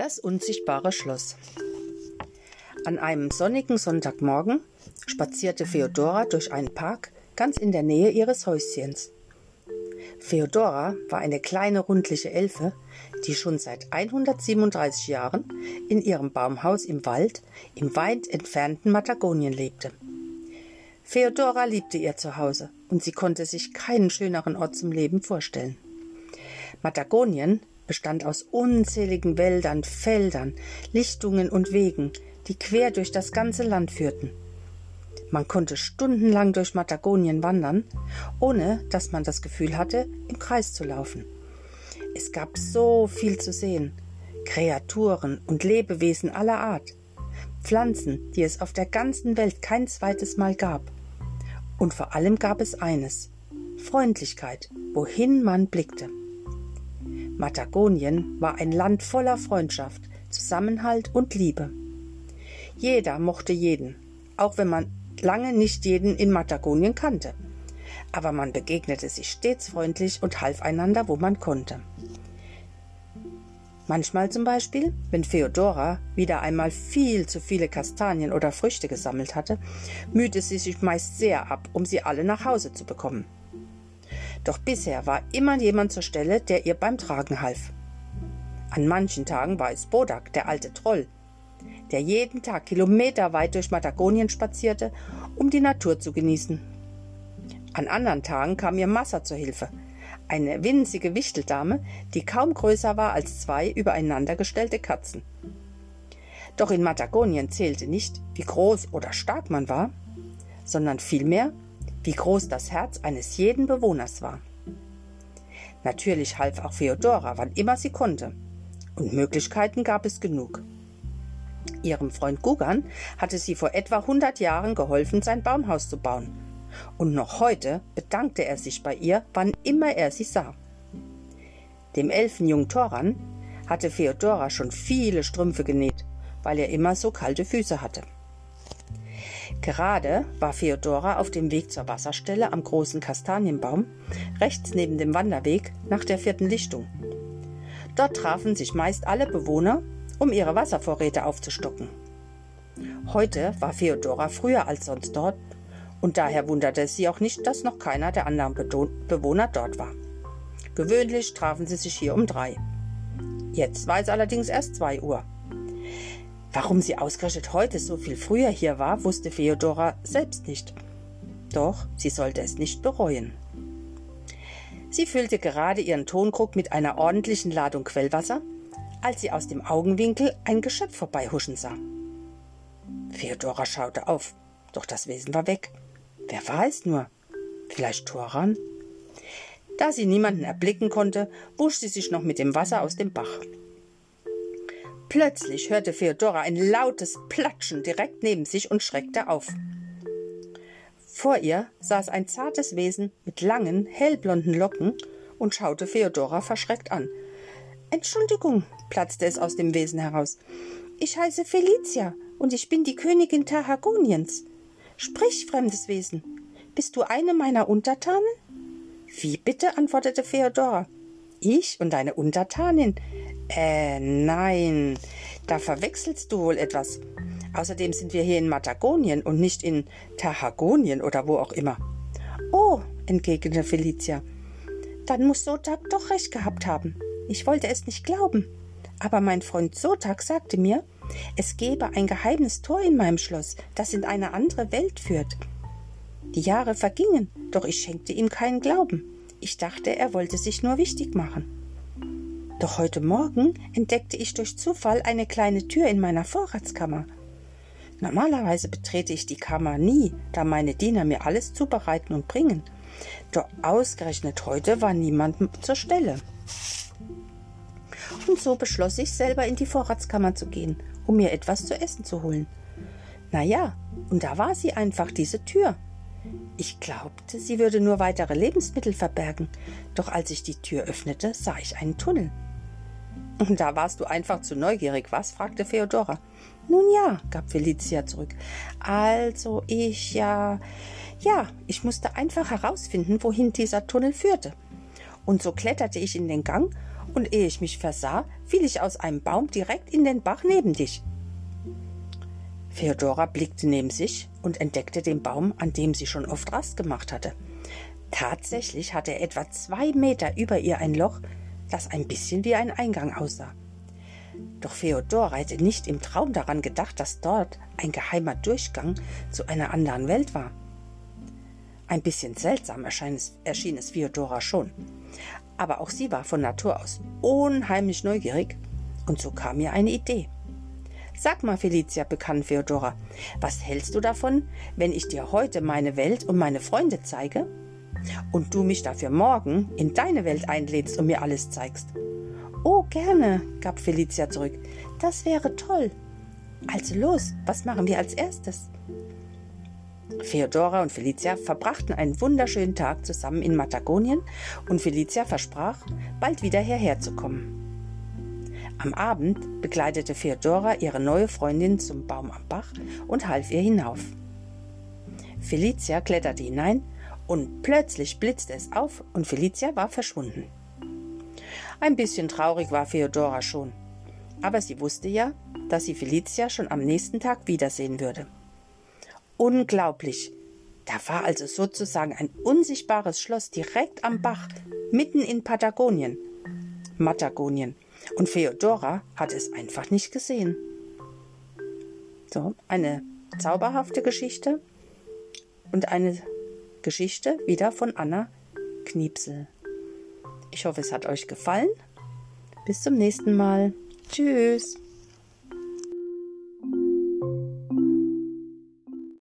Das unsichtbare Schloss. An einem sonnigen Sonntagmorgen spazierte Feodora durch einen Park ganz in der Nähe ihres Häuschens. Feodora war eine kleine rundliche Elfe, die schon seit 137 Jahren in ihrem Baumhaus im Wald im weit entfernten Matagonien lebte. Feodora liebte ihr Zuhause und sie konnte sich keinen schöneren Ort zum Leben vorstellen. Matagonien bestand aus unzähligen Wäldern, Feldern, Lichtungen und Wegen, die quer durch das ganze Land führten. Man konnte stundenlang durch Matagonien wandern, ohne dass man das Gefühl hatte, im Kreis zu laufen. Es gab so viel zu sehen, Kreaturen und Lebewesen aller Art, Pflanzen, die es auf der ganzen Welt kein zweites Mal gab. Und vor allem gab es eines Freundlichkeit, wohin man blickte. Matagonien war ein Land voller Freundschaft, Zusammenhalt und Liebe. Jeder mochte jeden, auch wenn man lange nicht jeden in Matagonien kannte. Aber man begegnete sich stets freundlich und half einander, wo man konnte. Manchmal zum Beispiel, wenn Feodora wieder einmal viel zu viele Kastanien oder Früchte gesammelt hatte, mühte sie sich meist sehr ab, um sie alle nach Hause zu bekommen. Doch bisher war immer jemand zur Stelle, der ihr beim Tragen half. An manchen Tagen war es Bodak, der alte Troll, der jeden Tag kilometerweit durch Matagonien spazierte, um die Natur zu genießen. An anderen Tagen kam ihr Massa zur Hilfe, eine winzige Wichteldame, die kaum größer war als zwei übereinander gestellte Katzen. Doch in Matagonien zählte nicht, wie groß oder stark man war, sondern vielmehr, wie groß das Herz eines jeden Bewohners war. Natürlich half auch Feodora, wann immer sie konnte. Und Möglichkeiten gab es genug. Ihrem Freund Gugan hatte sie vor etwa 100 Jahren geholfen, sein Baumhaus zu bauen. Und noch heute bedankte er sich bei ihr, wann immer er sie sah. Dem Elfenjungen Thoran hatte Feodora schon viele Strümpfe genäht, weil er immer so kalte Füße hatte. Gerade war Feodora auf dem Weg zur Wasserstelle am großen Kastanienbaum, rechts neben dem Wanderweg nach der vierten Lichtung. Dort trafen sich meist alle Bewohner, um ihre Wasservorräte aufzustocken. Heute war Feodora früher als sonst dort, und daher wunderte es sie auch nicht, dass noch keiner der anderen Bewohner dort war. Gewöhnlich trafen sie sich hier um drei. Jetzt war es allerdings erst zwei Uhr. Warum sie ausgerechnet heute so viel früher hier war, wusste Feodora selbst nicht. Doch sie sollte es nicht bereuen. Sie füllte gerade ihren Tonkrug mit einer ordentlichen Ladung Quellwasser, als sie aus dem Augenwinkel ein Geschöpf vorbeihuschen sah. Feodora schaute auf, doch das Wesen war weg. Wer war es nur? Vielleicht Thoran? Da sie niemanden erblicken konnte, wusch sie sich noch mit dem Wasser aus dem Bach. Plötzlich hörte Feodora ein lautes Platschen direkt neben sich und schreckte auf. Vor ihr saß ein zartes Wesen mit langen, hellblonden Locken und schaute Feodora verschreckt an. Entschuldigung, platzte es aus dem Wesen heraus. Ich heiße Felicia und ich bin die Königin Tarragoniens. Sprich, fremdes Wesen, bist du eine meiner Untertanen? Wie bitte? antwortete Feodora. Ich und deine Untertanin? Äh, nein, da verwechselst du wohl etwas. Außerdem sind wir hier in Matagonien und nicht in Tarragonien oder wo auch immer. Oh, entgegnete Felicia. Dann muss Sotak doch recht gehabt haben. Ich wollte es nicht glauben. Aber mein Freund Sotak sagte mir, es gebe ein geheimes Tor in meinem Schloss, das in eine andere Welt führt. Die Jahre vergingen, doch ich schenkte ihm keinen Glauben. Ich dachte, er wollte sich nur wichtig machen. Doch heute Morgen entdeckte ich durch Zufall eine kleine Tür in meiner Vorratskammer. Normalerweise betrete ich die Kammer nie, da meine Diener mir alles zubereiten und bringen. Doch ausgerechnet heute war niemand zur Stelle. Und so beschloss ich selber in die Vorratskammer zu gehen, um mir etwas zu essen zu holen. Na ja, und da war sie einfach, diese Tür. Ich glaubte, sie würde nur weitere Lebensmittel verbergen, doch als ich die Tür öffnete, sah ich einen Tunnel. Da warst du einfach zu neugierig, was? fragte Feodora. Nun ja, gab Felicia zurück. Also ich ja. Ja, ich musste einfach herausfinden, wohin dieser Tunnel führte. Und so kletterte ich in den Gang und ehe ich mich versah, fiel ich aus einem Baum direkt in den Bach neben dich. Feodora blickte neben sich und entdeckte den Baum, an dem sie schon oft Rast gemacht hatte. Tatsächlich hatte er etwa zwei Meter über ihr ein Loch, das ein bisschen wie ein Eingang aussah. Doch Feodora hätte nicht im Traum daran gedacht, dass dort ein geheimer Durchgang zu einer anderen Welt war. Ein bisschen seltsam erschien es, erschien es Feodora schon. Aber auch sie war von Natur aus unheimlich neugierig, und so kam ihr eine Idee. Sag mal, Felicia, begann Feodora, was hältst du davon, wenn ich dir heute meine Welt und meine Freunde zeige? Und du mich dafür morgen in deine Welt einlädst und mir alles zeigst. Oh, gerne, gab Felicia zurück. Das wäre toll. Also los, was machen wir als erstes? Feodora und Felicia verbrachten einen wunderschönen Tag zusammen in Matagonien und Felicia versprach, bald wieder hierher zu kommen. Am Abend begleitete Feodora ihre neue Freundin zum Baum am Bach und half ihr hinauf. Felicia kletterte hinein und plötzlich blitzte es auf und Felicia war verschwunden. Ein bisschen traurig war Feodora schon, aber sie wusste ja, dass sie Felicia schon am nächsten Tag wiedersehen würde. Unglaublich! Da war also sozusagen ein unsichtbares Schloss direkt am Bach, mitten in Patagonien. Matagonien. Und Feodora hat es einfach nicht gesehen. So, eine zauberhafte Geschichte und eine Geschichte wieder von Anna Kniepsel. Ich hoffe, es hat euch gefallen. Bis zum nächsten Mal. Tschüss.